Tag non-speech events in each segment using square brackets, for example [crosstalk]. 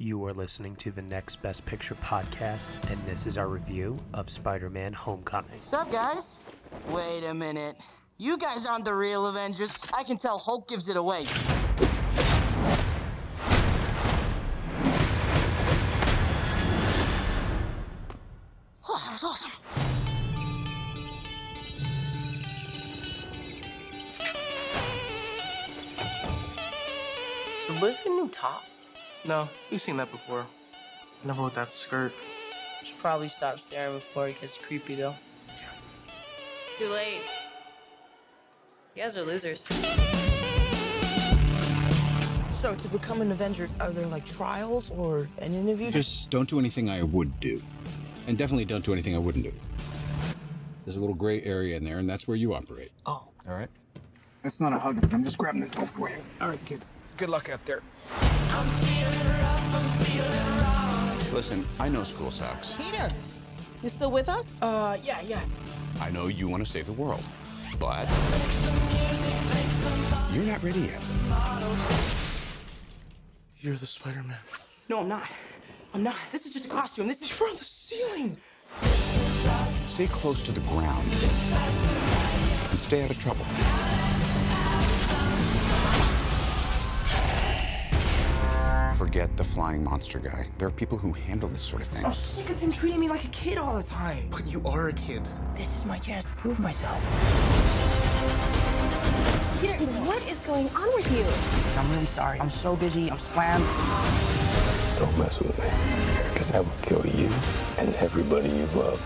You are listening to the Next Best Picture podcast, and this is our review of Spider Man Homecoming. What's up, guys? Wait a minute. You guys aren't the real Avengers. I can tell Hulk gives it away. Oh, that was awesome. Did Liz get a new top? No, we've seen that before. Never with that skirt. Should probably stop staring before it gets creepy, though. Yeah. Too late. You guys are losers. So, to become an Avenger, are there like trials or an interview? Just don't do anything I would do. And definitely don't do anything I wouldn't do. There's a little gray area in there, and that's where you operate. Oh. All right? That's not a hug. I'm just grabbing the door for you. All right, kid. Good luck out there. Listen, I know school sucks. Peter, you still with us? Uh, yeah, yeah. I know you want to save the world. But you're not ready yet. You're the Spider-Man. No, I'm not. I'm not. This is just a costume. This is. You're on the ceiling. Stay close to the ground. And stay out of trouble. Forget the flying monster guy. There are people who handle this sort of thing. I'm sick of him treating me like a kid all the time. But you are a kid. This is my chance to prove myself. Peter, what is going on with you? I'm really sorry. I'm so busy. I'm slammed. Don't mess with me. Because I will kill you and everybody you love.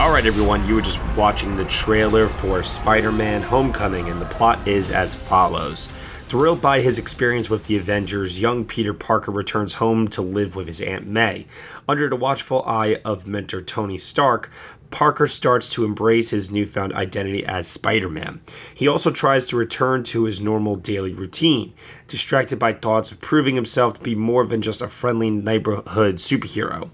All right, everyone, you were just watching the trailer for Spider Man Homecoming, and the plot is as follows. Thrilled by his experience with the Avengers, young Peter Parker returns home to live with his Aunt May. Under the watchful eye of mentor Tony Stark, Parker starts to embrace his newfound identity as Spider Man. He also tries to return to his normal daily routine, distracted by thoughts of proving himself to be more than just a friendly neighborhood superhero.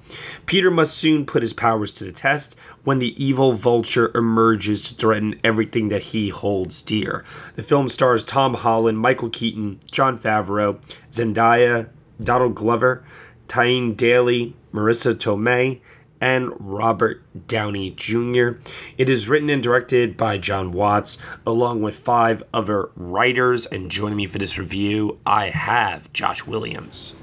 Peter must soon put his powers to the test when the evil vulture emerges to threaten everything that he holds dear. The film stars Tom Holland, Michael Keaton, Jon Favreau, Zendaya, Donald Glover, Tyne Daly, Marisa Tomei, and Robert Downey Jr. It is written and directed by Jon Watts, along with five other writers. And joining me for this review, I have Josh Williams.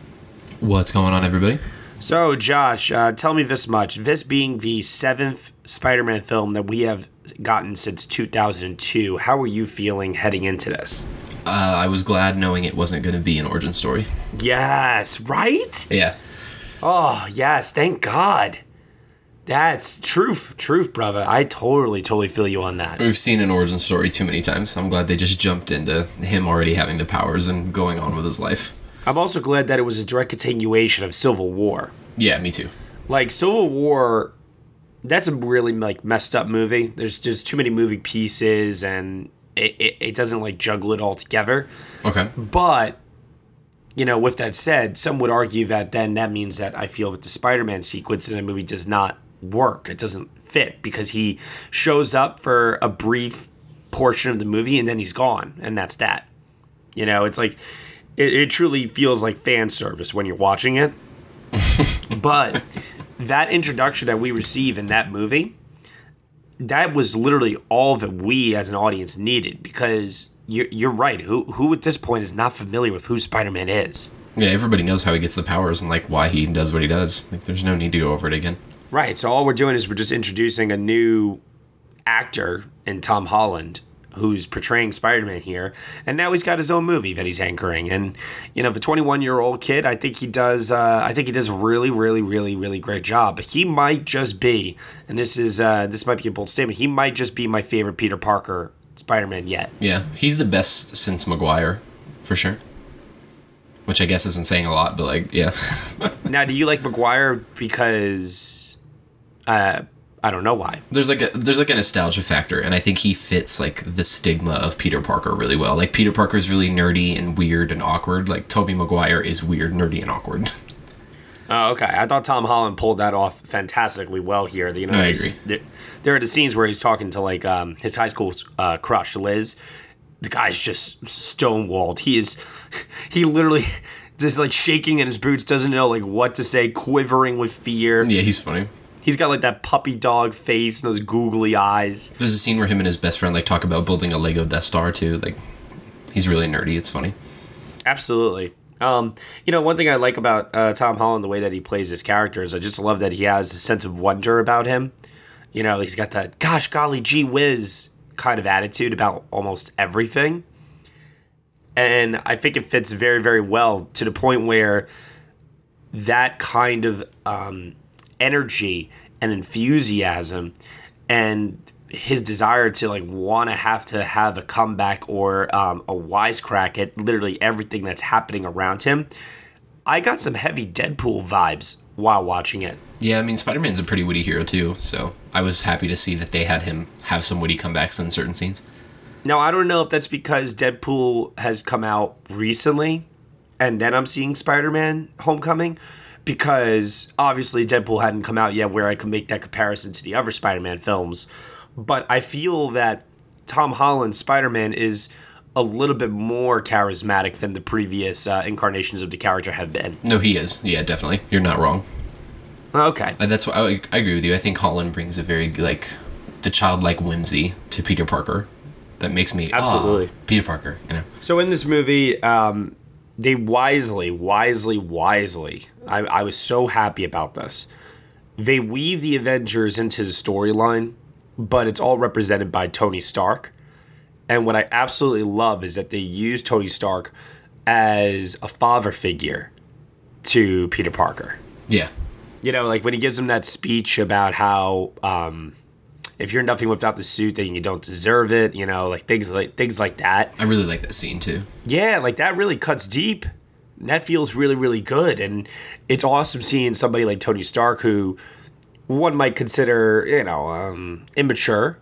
What's going on, everybody? So, Josh, uh, tell me this much. This being the seventh Spider Man film that we have gotten since 2002, how are you feeling heading into this? Uh, I was glad knowing it wasn't going to be an origin story. Yes, right? Yeah. Oh, yes, thank God. That's truth, truth, brother. I totally, totally feel you on that. We've seen an origin story too many times. I'm glad they just jumped into him already having the powers and going on with his life. I'm also glad that it was a direct continuation of Civil War. Yeah, me too. Like Civil War, that's a really like messed up movie. There's just too many moving pieces, and it, it, it doesn't like juggle it all together. Okay. But you know, with that said, some would argue that then that means that I feel that the Spider-Man sequence in the movie does not work. It doesn't fit because he shows up for a brief portion of the movie and then he's gone, and that's that. You know, it's like it, it truly feels like fan service when you're watching it. [laughs] but that introduction that we receive in that movie, that was literally all that we as an audience needed because you're, you're right. Who who at this point is not familiar with who Spider Man is? Yeah, everybody knows how he gets the powers and like why he does what he does. Like, there's no need to go over it again. Right. So all we're doing is we're just introducing a new actor in Tom Holland who's portraying Spider-Man here, and now he's got his own movie that he's anchoring. And you know, the 21-year-old kid, I think he does. Uh, I think he does a really, really, really, really great job. But he might just be, and this is uh, this might be a bold statement. He might just be my favorite Peter Parker Spider-Man yet. Yeah, he's the best since Maguire, for sure. Which I guess isn't saying a lot, but like, yeah. [laughs] now, do you like Maguire because? Uh, I don't know why. There's like a there's like a nostalgia factor, and I think he fits like the stigma of Peter Parker really well. Like Peter Parker's really nerdy and weird and awkward. Like Tobey Maguire is weird, nerdy, and awkward. [laughs] Oh, okay. I thought Tom Holland pulled that off fantastically well here. You know, I agree. There, there are the scenes where he's talking to like um, his high school uh, crush, Liz. The guy's just stonewalled. He is, [laughs] he literally [laughs] just like shaking in his boots, doesn't know like what to say, quivering with fear. Yeah, he's funny. He's got like that puppy dog face and those googly eyes. There's a scene where him and his best friend like talk about building a Lego Death Star too. Like, he's really nerdy. It's funny. Absolutely. Um, you know, one thing I like about uh, Tom Holland, the way that he plays his characters, I just love that he has a sense of wonder about him. You know, he's got that gosh golly gee whiz kind of attitude about almost everything. And I think it fits very, very well to the point where that kind of um, energy and enthusiasm and his desire to like want to have to have a comeback or um, a wisecrack at literally everything that's happening around him. I got some heavy Deadpool vibes while watching it. Yeah, I mean, Spider Man's a pretty witty hero too, so I was happy to see that they had him have some witty comebacks in certain scenes. Now, I don't know if that's because Deadpool has come out recently and then I'm seeing Spider Man Homecoming because obviously Deadpool hadn't come out yet where I could make that comparison to the other Spider Man films. But I feel that Tom Holland's Spider Man is a little bit more charismatic than the previous uh, incarnations of the character have been. No, he is. Yeah, definitely. You're not wrong. Okay. And that's why I, I agree with you. I think Holland brings a very like the childlike whimsy to Peter Parker that makes me Absolutely. "Ah, Peter Parker. You know. So in this movie, um, they wisely, wisely, wisely. I, I was so happy about this. They weave the Avengers into the storyline, but it's all represented by Tony Stark. And what I absolutely love is that they use Tony Stark as a father figure to Peter Parker. Yeah. You know, like when he gives him that speech about how um, if you're nothing without the suit, then you don't deserve it. You know, like things like things like that. I really like that scene too. Yeah, like that really cuts deep. And that feels really, really good. And it's awesome seeing somebody like Tony Stark, who one might consider, you know, um, immature,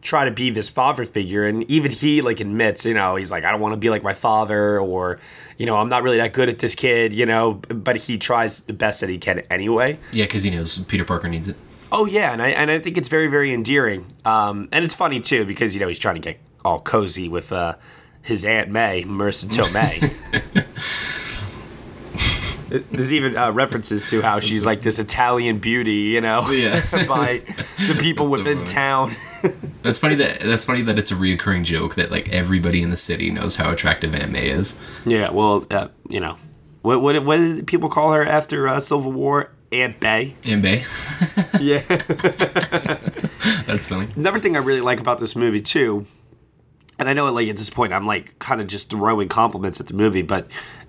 try to be this father figure. And even he, like, admits, you know, he's like, I don't want to be like my father, or, you know, I'm not really that good at this kid, you know, but he tries the best that he can anyway. Yeah, because he knows Peter Parker needs it. Oh yeah, and I and I think it's very very endearing. Um, and it's funny too because you know he's trying to get all cozy with uh, his aunt May, Marisa Tomei. [laughs] There's even uh, references to how she's like this Italian beauty, you know, Yeah. [laughs] by the people That's within funny. town. [laughs] That's funny that that's funny that it's a reoccurring joke that like everybody in the city knows how attractive Aunt May is. Yeah, well, uh, you know, what what what did people call her after uh, Civil War? Aunt Bay. Aunt Bay. [laughs] Yeah. [laughs] That's funny. Another thing I really like about this movie too, and I know like at this point I'm like kind of just throwing compliments at the movie, but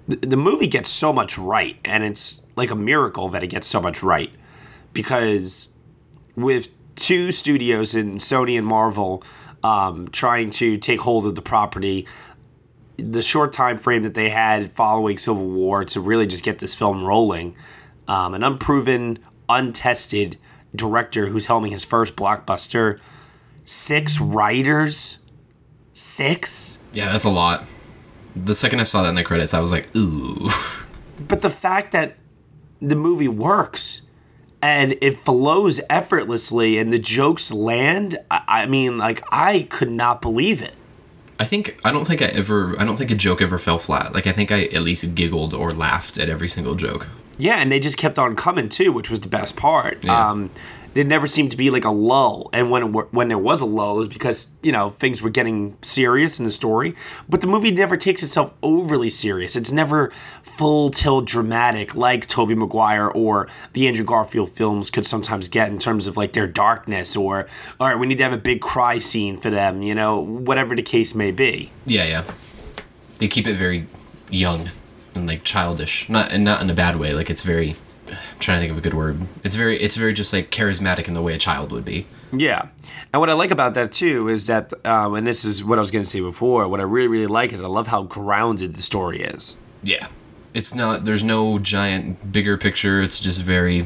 the, the movie gets so much right, and it's like a miracle that it gets so much right because with two studios in Sony and Marvel um, trying to take hold of the property. The short time frame that they had following Civil War to really just get this film rolling, um, an unproven, untested director who's helming his first blockbuster. Six writers, six. Yeah, that's a lot. The second I saw that in the credits, I was like, ooh. [laughs] But the fact that the movie works and it flows effortlessly and the jokes land, I, I mean, like, I could not believe it. I think I don't think I ever I don't think a joke ever fell flat. Like I think I at least giggled or laughed at every single joke. Yeah, and they just kept on coming too, which was the best part. Yeah. Um, there never seemed to be like a lull, and when it, when there was a lull, it was because you know things were getting serious in the story. But the movie never takes itself overly serious. It's never full tilt dramatic like Tobey Maguire or the Andrew Garfield films could sometimes get in terms of like their darkness or all right, we need to have a big cry scene for them. You know, whatever the case may be. Yeah, yeah. They keep it very young and like childish, not and not in a bad way. Like it's very. I'm trying to think of a good word. It's very it's very just like charismatic in the way a child would be. Yeah. And what I like about that too is that, um, and this is what I was going to say before, what I really, really like is I love how grounded the story is. Yeah. It's not there's no giant bigger picture. It's just very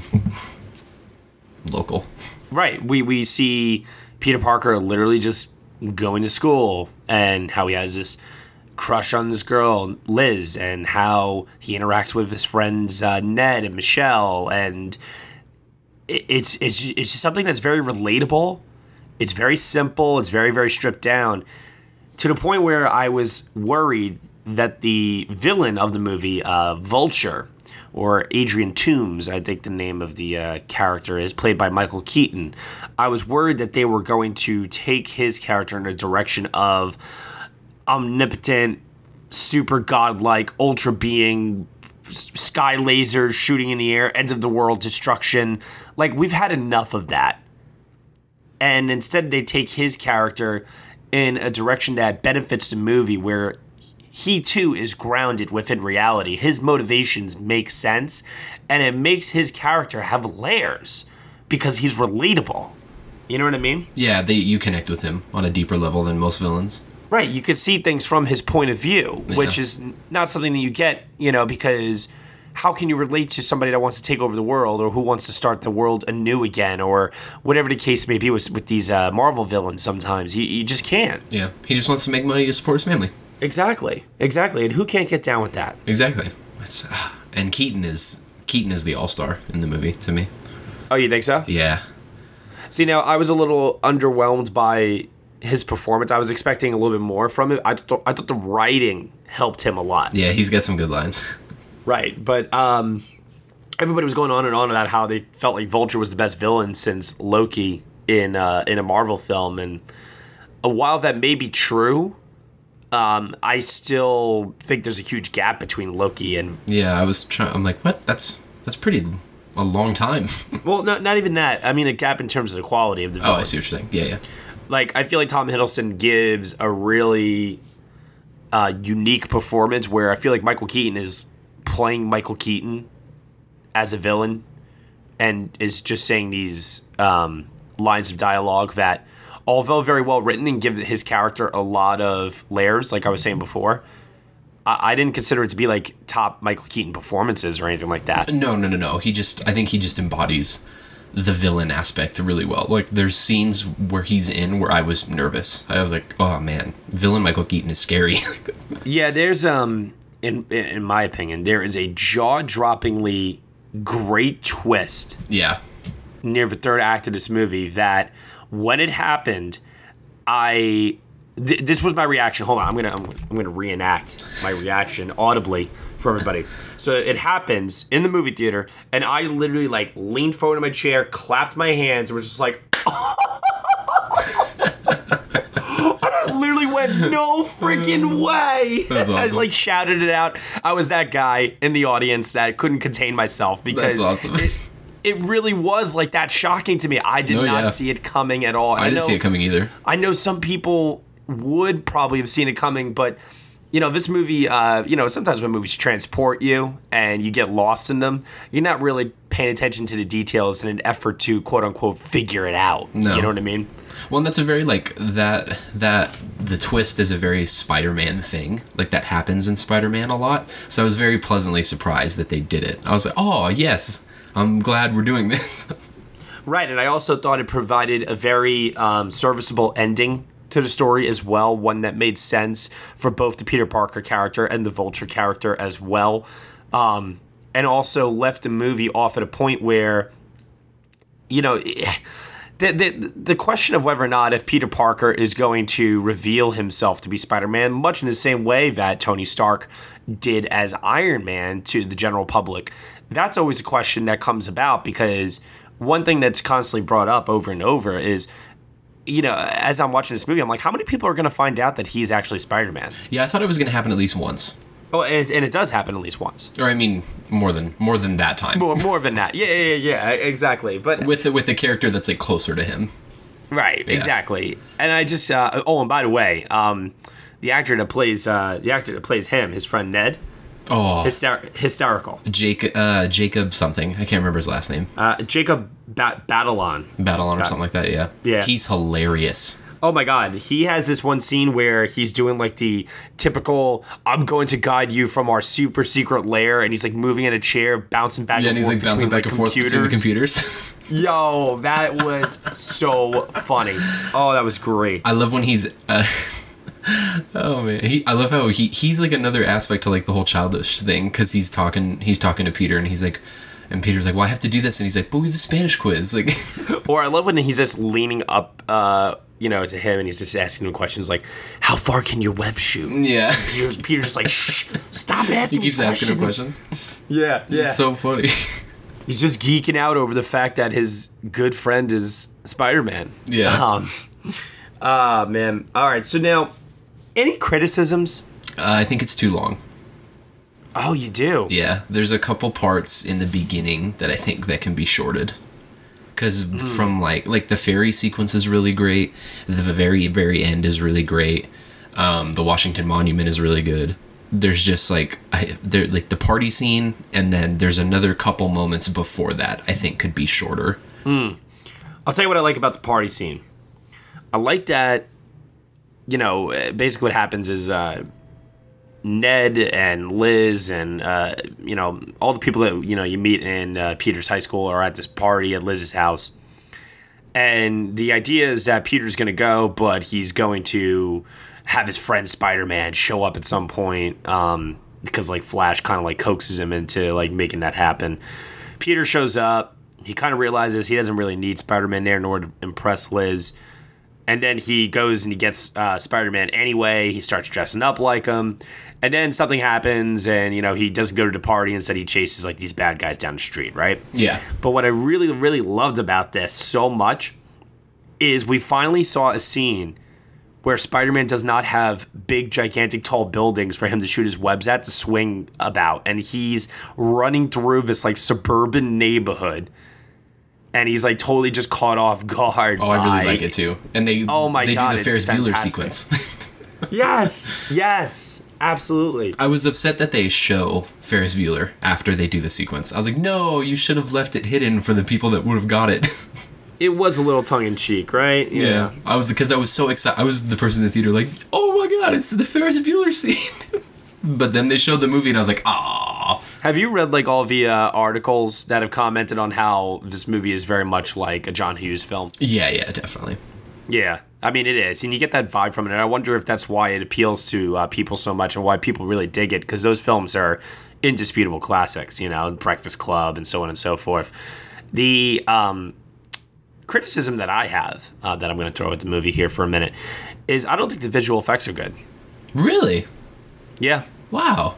local. Right. We, we see Peter Parker literally just going to school and how he has this crush on this girl, Liz, and how he interacts with his friends uh, Ned and Michelle. And it, it's, it's, it's just something that's very relatable. It's very simple. It's very, very stripped down to the point where I was worried that the villain of the movie, uh, Vulture, or Adrian Toombs, I think the name of the uh, character is, played by Michael Keaton. I was worried that they were going to take his character in a direction of omnipotent, super godlike, ultra being, sky lasers shooting in the air, end of the world destruction. Like, we've had enough of that. And instead, they take his character in a direction that benefits the movie where he too is grounded within reality. His motivations make sense, and it makes his character have layers because he's relatable. You know what I mean? Yeah, they you connect with him on a deeper level than most villains. Right, you could see things from his point of view, which is not something that you get, you know, because how can you relate to somebody that wants to take over the world or who wants to start the world anew again or whatever the case may be with, with these uh, Marvel villains sometimes? You, you just can't. Yeah, he just wants to make money to support his family. Exactly, exactly. And who can't get down with that? Exactly. It's ah, and Keaton is Keaton is the all star in the movie to me. Oh, you think so? Yeah, See, now I was a little underwhelmed by his performance. I was expecting a little bit more from it. I thought I thought the writing helped him a lot. yeah, he's got some good lines. [laughs] Right, but um, everybody was going on and on about how they felt like Vulture was the best villain since Loki in uh, in a Marvel film, and while that may be true, um, I still think there's a huge gap between Loki and yeah, I was trying. I'm like, what? That's that's pretty a long time. [laughs] well, no, not even that. I mean, a gap in terms of the quality of the oh. I see what you're saying. Yeah, yeah. Like I feel like Tom Hiddleston gives a really uh, unique performance where I feel like Michael Keaton is playing Michael Keaton as a villain and is just saying these um, lines of dialogue that, although very well written and give his character a lot of layers, like I was saying before. I, I didn't consider it to be like top Michael Keaton performances or anything like that. No, no, no, no. He just, I think he just embodies the villain aspect really well. Like, there's scenes where he's in where I was nervous. I was like, oh man, villain Michael Keaton is scary. [laughs] Yeah, there's um in in my opinion, there is a jaw-droppingly great twist yeah. near the third act of this movie that when it happened, I th- this was my reaction. Hold on, I'm gonna I'm, I'm gonna reenact my reaction audibly for everybody. So it happens in the movie theater, and I literally like leaned forward in my chair, clapped my hands, and was just like. [laughs] I literally went, no freaking uh, way. That's [laughs] I awesome. like shouted it out. I was that guy in the audience that couldn't contain myself because awesome. it, it really was like that shocking to me. I did Oh, not yeah. see it coming at all. And I didn't know, see it coming either. I know some people would probably have seen it coming, but you know, this movie, uh, you know, sometimes when movies transport you and you get lost in them, you're not really paying attention to the details in an effort to quote unquote figure it out. No. You know what I mean? Well, and that's a very like that that the twist is a very Spider-Man thing. Like that happens in Spider-Man a lot. So I was very pleasantly surprised that they did it. I was like, "Oh, yes. I'm glad we're doing this." [laughs] Right, and I also thought it provided a very um, serviceable ending to the story as well, one that made sense for both the Peter Parker character and the Vulture character as well, um, and also left the movie off at a point where, you know. [sighs] The, the, the question of whether or not if Peter Parker is going to reveal himself to be Spider-Man, much in the same way that Tony Stark did as Iron Man to the general public, that's always a question that comes about because one thing that's constantly brought up over and over is you know as i'm watching this movie i'm like how many people are going to find out that he's actually spider-man yeah, I thought it was going to happen at least once. oh and it, and it does happen at least once Or I mean, more than more than that time. more, more than that yeah yeah yeah, yeah exactly but With with a character that's like closer to him. right exactly and i just uh, oh and by the way um the actor that plays uh the actor that plays him his friend ned Oh, hyster- hysterical Jacob uh, Jacob something. I can't remember his last name. uh jacob ba- batalon Babylon or something like that. Yeah. Yeah. He's hilarious. Oh my god, he has this one scene where he's doing like the typical I'm going to guide you from our super secret lair and he's like moving in a chair, bouncing back Yeah, and and he's like bouncing back and forth between the computers. [laughs] Yo, that was so funny. [laughs] Oh, that was great. I love when he's. Uh, [laughs] [laughs] oh man, he. I love how he he's like another aspect to like the whole childish thing because he's talking he's talking to Peter and he's like, and Peter's like, well, I have to do this, and he's like, but we have a Spanish quiz, like. [laughs] Or I love when he's just leaning up uh you know, to him, and he's just asking him questions like, "How far can your web shoot?" Yeah. Peter's, Peter's just like, "Shh, stop [laughs] asking." He keeps me asking him questions." questions. Yeah, yeah. It's so funny. he's just geeking out over the fact that his good friend is Spider-Man. Yeah. Um, ah, man. All right. So now, any criticisms? Uh, I think it's too long. Oh, you do. Yeah, there's a couple parts in the beginning that I think that can be shorted. Cuz from like like the ferry sequence is really great. The very very end is really great. Um, the Washington Monument is really good. There's just like I there like the party scene and then there's another couple moments before that I think could be shorter. I'll tell you what I like about the party scene. I like that, you know, uh, basically what happens is uh, Ned and Liz and, uh, you know, all the people that, you know, you meet in uh, Peter's high school are at this party at Liz's house. And the idea is that Peter's going to go, but he's going to have his friend Spider Man show up at some point um, because, like, Flash kind of like coaxes him into, like, making that happen. Peter shows up. He kind of realizes he doesn't really need Spider Man there in order to impress Liz. And then he goes and he gets uh, Spider Man anyway. He starts dressing up like him. And then something happens, and, you know, he doesn't go to the party. Instead, he chases, like, these bad guys down the street, right? Yeah. But what I really, really loved about this so much is we finally saw a scene where Spider Man does not have big, gigantic, tall buildings for him to shoot his webs at to swing about. And he's running through this, like, suburban neighborhood. And he's, like, totally just caught off guard. Oh, I really like it too. And they Oh my they God, do the Ferris Bueller sequence. [laughs] Yes, yes, absolutely. I was upset that they show Ferris Bueller after they do the sequence. I was like, no, you should have left it hidden for the people that would have got it. [laughs] It was a little tongue in cheek, right? Yeah. I was because I was so excited. I was the person in the theater like, oh my god, it's the Ferris Bueller scene. [laughs] but then they showed the movie and I was like, ah. Have you read like all the uh, articles that have commented on how this movie is very much like a John Hughes film? Yeah, yeah, definitely. Yeah, I mean it is, and you get that vibe from it. And I wonder if that's why it appeals to uh, people so much and why people really dig it because those films are indisputable classics. You know, Breakfast Club and so on and so forth. The um, criticism that I have uh, that I'm going to throw at the movie here for a minute is I don't think the visual effects are good. Really? Yeah, Wow.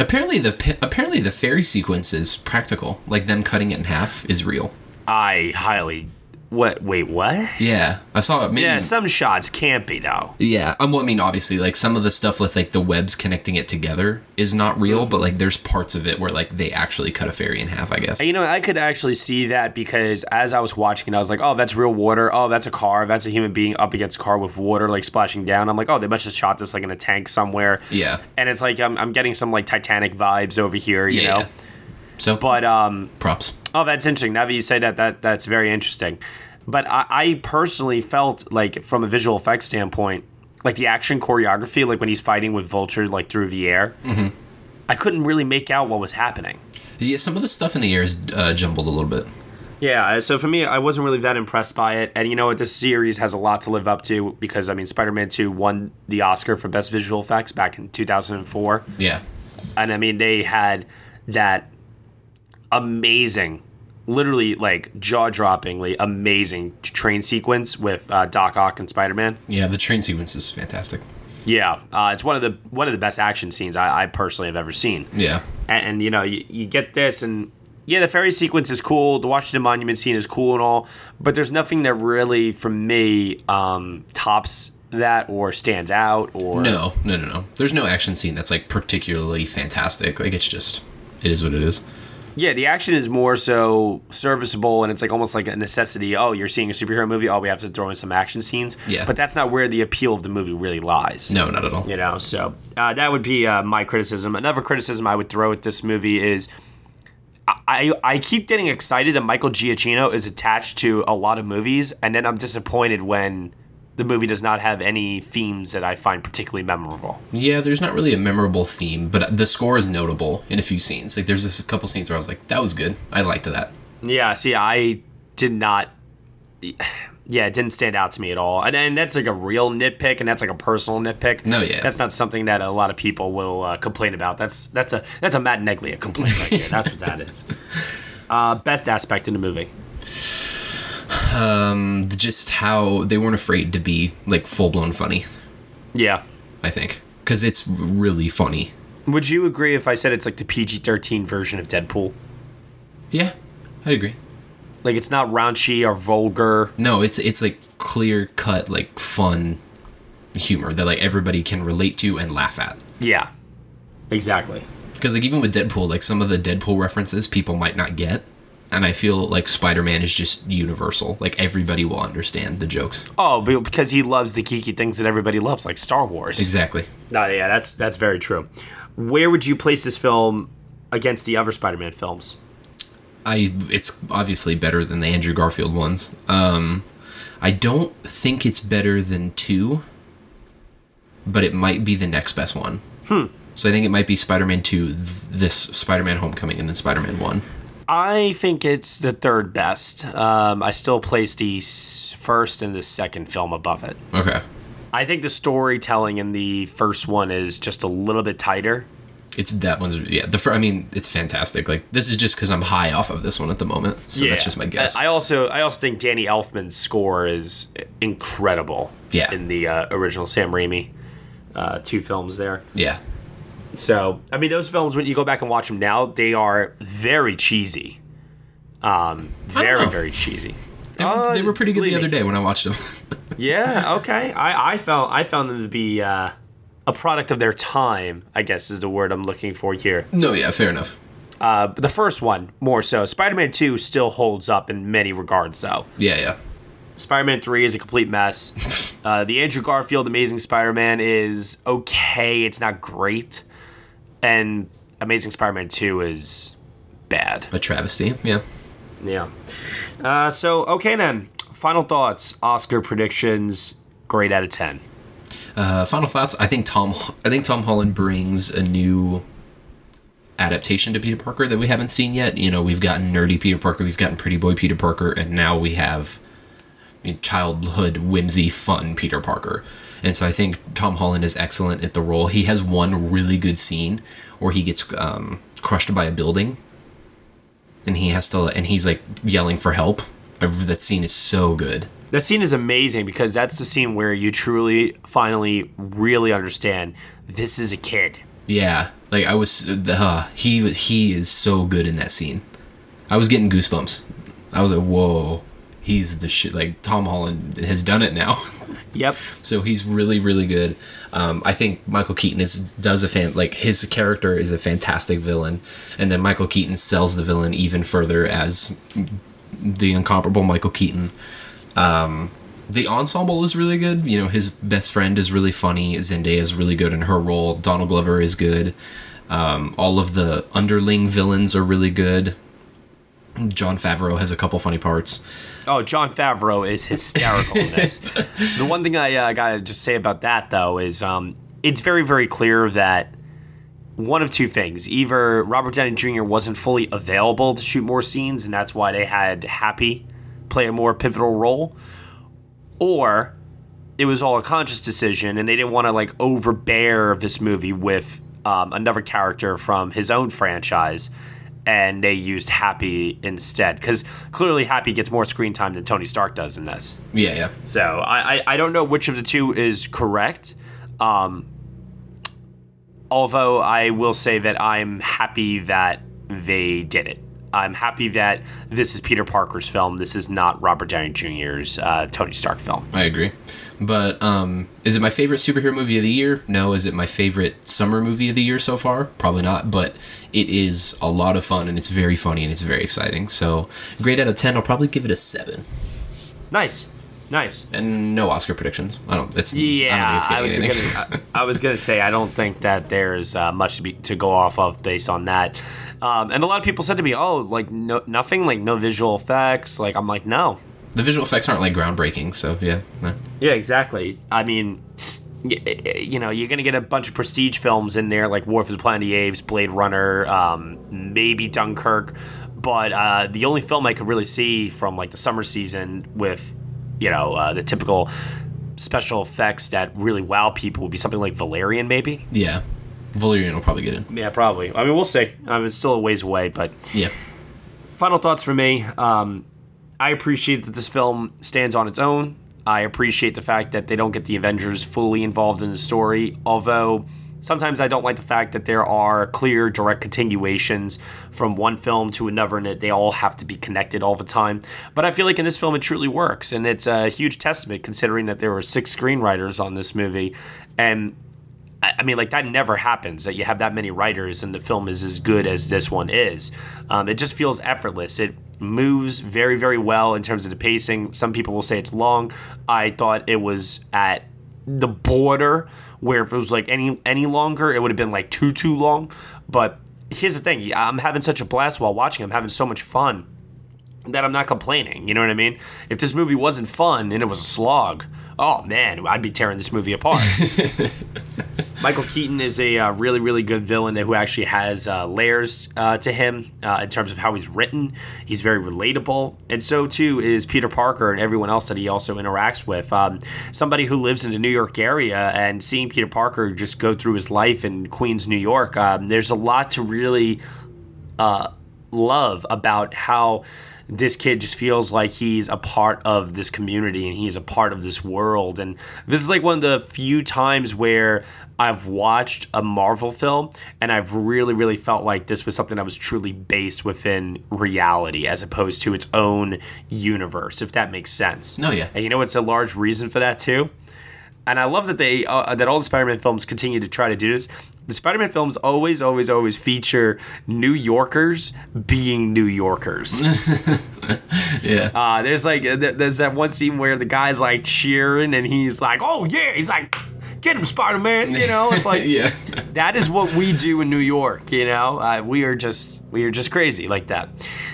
Apparently the apparently the ferry sequence is practical. Like them cutting it in half is real. I highly. What? Wait, what? Yeah, I saw it. Maybe, Yeah, some shots can't be though. Yeah, um, well, I mean, obviously, like some of the stuff with like the webs connecting it together is not real, but like there's parts of it where like they actually cut a ferry in half. I guess. You know, I could actually see that because as I was watching it, I was like, oh, that's real water. Oh, that's a car. That's a human being up against a car with water like splashing down. I'm like, oh, they must have shot this like in a tank somewhere. Yeah. And it's like I'm, I'm getting some like Titanic vibes over here, you Yeah. know. So, But um, props. oh, that's interesting. Now that you say that, that that's very interesting. But I, I personally felt like from a visual effects standpoint, like the action choreography, like when he's fighting with Vulture like through the air, Mm-hmm. I couldn't really make out what was happening. Yeah, some of the stuff in the air is uh, jumbled a little bit. Yeah, uh, so for me, I wasn't really that impressed by it. And you know what? This series has a lot to live up to because, I mean, Spider Man 2 won the Oscar for Best Visual Effects back in 2004. Yeah. And I mean, they had that amazing, literally like jaw droppingly amazing train sequence with uh, Doc Ock and Spider Man. Yeah, the train sequence is fantastic. Yeah, uh, it's one of the one of the best action scenes I, I personally have ever seen. Yeah. and, and you know you, you get this and yeah the ferry sequence is cool the washington monument scene is cool and all but there's nothing that really for me um, tops that or stands out or No, no, no, no. There's no action scene that's like particularly fantastic. Like it's just, it is what it is. Yeah the action is more so serviceable and it's like almost like a necessity. Oh you're seeing a superhero movie. Oh we have to throw in some action scenes. Yeah. but that's not where the appeal of the movie really lies. No, not at all. you know so uh, that would be uh, my criticism. Another criticism i would throw at this movie is I, I keep getting excited that michael giacchino is attached to a lot of movies and then i'm disappointed when the movie does not have any themes that i find particularly memorable Yeah, there's not really a memorable theme, but the score is notable in a few scenes. Like there's just a couple scenes where I was like, that was good. I liked that. yeah see i did not [sighs] yeah it didn't stand out to me at all and, and that's like a real nitpick and that's like a personal nitpick No, yeah. that's not something that a lot of people will uh, complain about that's that's a that's a matt neglia complaint right there that's what that is [laughs] uh, best aspect in the movie Um, just how they weren't afraid to be like full blown funny. Yeah. I think because it's really funny. Would you agree if I said it's like the PG 13 version of Deadpool? Yeah, I agree. Like it's not raunchy or vulgar. No, it's it's like clear cut, like fun humor that like everybody can relate to and laugh at. Yeah. Exactly. Because like even with Deadpool, like some of the Deadpool references people might not get, and I feel like Spider Man is just universal. Like everybody will understand the jokes. Oh, because he loves the geeky things that everybody loves, like Star Wars. Exactly. No, yeah, that's that's very true. Where would you place this film against the other Spider-Man films? I it's obviously better than the Andrew Garfield ones. Um, I don't think it's better than two, but it might be the next best one. Hmm. So I think it might be Spider-Man two, th- this Spider-Man Homecoming, and then Spider-Man one. I think it's the third best. Um, I still place the first and the second film above it. Okay. I think the storytelling in the first one is just a little bit tighter. It's that one's yeah. The fir- I mean, it's fantastic. Like this is just because I'm high off of this one at the moment, so that's just my guess. I I also I also think Danny Elfman's score is incredible. Yeah. In the uh, original Sam Raimi uh, two films there. yeah, So I mean, those films when you go back and watch them now, they are very cheesy. Um, very very cheesy. they, were- they were pretty good the other day when I watched them. [laughs] Yeah. Okay. I I found I found them to be uh, a product of their time. I guess is the word I'm looking for here. no, yeah, fair enough. Uh, but the first one more so. Spider-Man Two still holds up in many regards, though. Yeah, yeah. Spider-Man Three is a complete mess. [laughs] uh, the Andrew Garfield Amazing Spider-Man is okay. It's not great, and Amazing Spider-Man Two is bad. A travesty. Yeah. Yeah. Uh, so okay then. Final thoughts. Oscar predictions. Grade out of ten. Uh, final thoughts. I think Tom. I think Tom Holland brings a new adaptation to Peter Parker that we haven't seen yet. You know, we've gotten nerdy Peter Parker, we've gotten pretty boy Peter Parker, and now we have I mean, childhood whimsy fun Peter Parker. And so I think Tom Holland is excellent at the role. He has one really good scene where he gets um, crushed by a building, and he has to, and he's like yelling for help. I- That scene is so good. That scene is amazing because that's the scene where you truly, finally, really understand this is a kid. Yeah, like I was, uh, he he is so good in that scene. I was getting goosebumps. I was like, whoa, he's the shit. Like Tom Holland has done it now, [laughs] Yep. so he's really really good. Um, I think Michael Keaton is does a fan like his character is a fantastic villain, and then Michael Keaton sells the villain even further as the incomparable Michael Keaton. Um, the ensemble is really good. You know, his best friend is really funny. Zendaya is really good in her role. Donald Glover is good. Um, all of the underling villains are really good. Jon Favreau has a couple funny parts. Oh, Jon Favreau is hysterical in this. [laughs] the one thing I uh, gotta just say about that though is um, it's very very clear that one of two things: either Robert Downey Jr. wasn't fully available to shoot more scenes, and that's why they had Happy play a more pivotal role, or it was all a conscious decision, and they didn't want to like overbear this movie with um, another character from his own franchise, and they used Happy instead because clearly Happy gets more screen time than Tony Stark does in this. Yeah, yeah. So I, I, I don't know which of the two is correct. Um, although I will say that I'm happy that they did it. I'm happy that this is Peter Parker's film. This is not Robert Downey Jr.'s uh, Tony Stark film. I agree. But um, is it my favorite superhero movie of the year? No. Is it my favorite summer movie of the year so far? Probably not. But it is a lot of fun and it's very funny and it's very exciting. So, grade out of ten, I'll probably give it a seven. Nice, nice. And no Oscar predictions. I don't. It's Yeah, I I, don't think was it's getting anything. gonna, I, I was gonna say I don't think that there's uh, much to be to go off of based on that. Um, and a lot of people said to me, "Oh, like no, nothing, like no visual effects." Like I'm like, no, the visual effects aren't like groundbreaking. So yeah. no. Yeah, exactly. I mean, you know, you're gonna get a bunch of prestige films in there, like War for the Planet of the Apes, Blade Runner, um, maybe Dunkirk. But uh, the only film I could really see from like the summer season with, you know, uh, the typical special effects that really wow people would be something like Valerian, maybe. Yeah. Valerian will probably get in. Yeah, probably. I mean, we'll see. Um, it's still a ways away, but Yeah. final thoughts for me. Um, I appreciate that this film stands on its own. I appreciate the fact that they don't get the Avengers fully involved in the story, although sometimes I don't like the fact that there are clear, direct continuations from one film to another and that they all have to be connected all the time. But I feel like in this film it truly works, and it's a huge testament considering that there were six screenwriters on this movie. And I mean, like that never happens that you have that many writers and the film is as good as this one is. Um, it just feels effortless. It moves very, very well in terms of the pacing. Some people will say it's long. I thought it was at the border where if it was like any any longer, it would have been like too too long. But here's the thing: I'm having such a blast while watching. I'm having so much fun that I'm not complaining. You know what I mean? If this movie wasn't fun and it was a slog, oh man, I'd be tearing this movie apart. [laughs] [laughs] Michael Keaton is a uh, really, really good villain who actually has uh, layers uh, to him uh, in terms of how he's written. He's very relatable, and so too is Peter Parker and everyone else that he also interacts with. Um, somebody who lives in the New York area and seeing Peter Parker just go through his life in Queens, New York, um, there's a lot to really uh, love about how this kid just feels like he's a part of this community and he's a part of this world. And this is like one of the few times where I've watched a Marvel film and I've really, really felt like this was something that was truly based within reality as opposed to its own universe, if that makes sense. No, yeah. And you know what's a large reason for that too? And I love that they uh, that all the Spider-Man films continue to try to do this. The Spider-Man films always, always, always feature New Yorkers being New Yorkers. [laughs] Yeah. uh, there's like there's that one scene where the guy's like cheering and he's like, "Oh yeah," he's like, "Get him, Spider-Man!" You know, it's like [laughs] yeah. that is what we do in New York. You know, uh, we are just we are just crazy like that.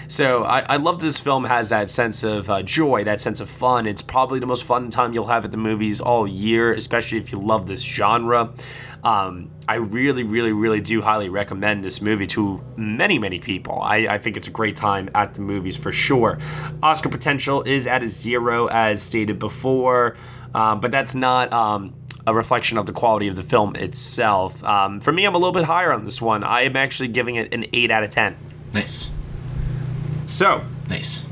So I, I love this film has that sense of uh, joy, that sense of fun. It's probably the most fun time you'll have at the movies all year, especially if you love this genre. Um, I really, really, really do highly recommend this movie to many, many people. I, I think it's a great time at the movies for sure. Oscar potential is at a zero, as stated before, uh, but that's not. Um, a reflection of the quality of the film itself. Um, for me, I'm a little bit higher on this one. I am actually giving it an 8 out of 10. Nice. So, Nice.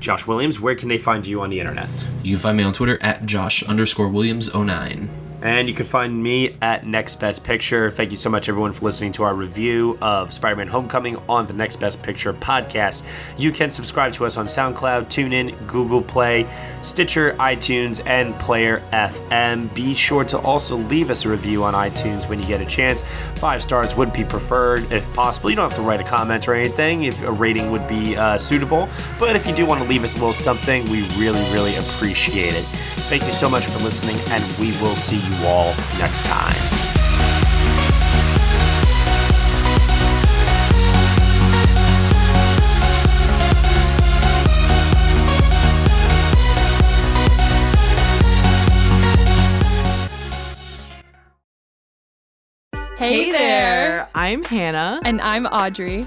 Josh Williams, where can they find you on the internet? You can find me on Twitter at Josh underscore Williams 09. And you can find me at Next Best Picture. Thank you so much, everyone, for listening to our review of Spider Man Homecoming on the Next Best Picture podcast. You can subscribe to us on SoundCloud, TuneIn, Google Play, Stitcher, iTunes, and Player FM. Be sure to also leave us a review on iTunes when you get a chance. Five stars would be preferred if possible. You don't have to write a comment or anything if a rating would be uh, suitable. But if you do want to leave us a little something, we really, really appreciate it. Thank you so much for listening, and we will see you all next time. Hey, there. I'm Hannah. And I'm Audrey.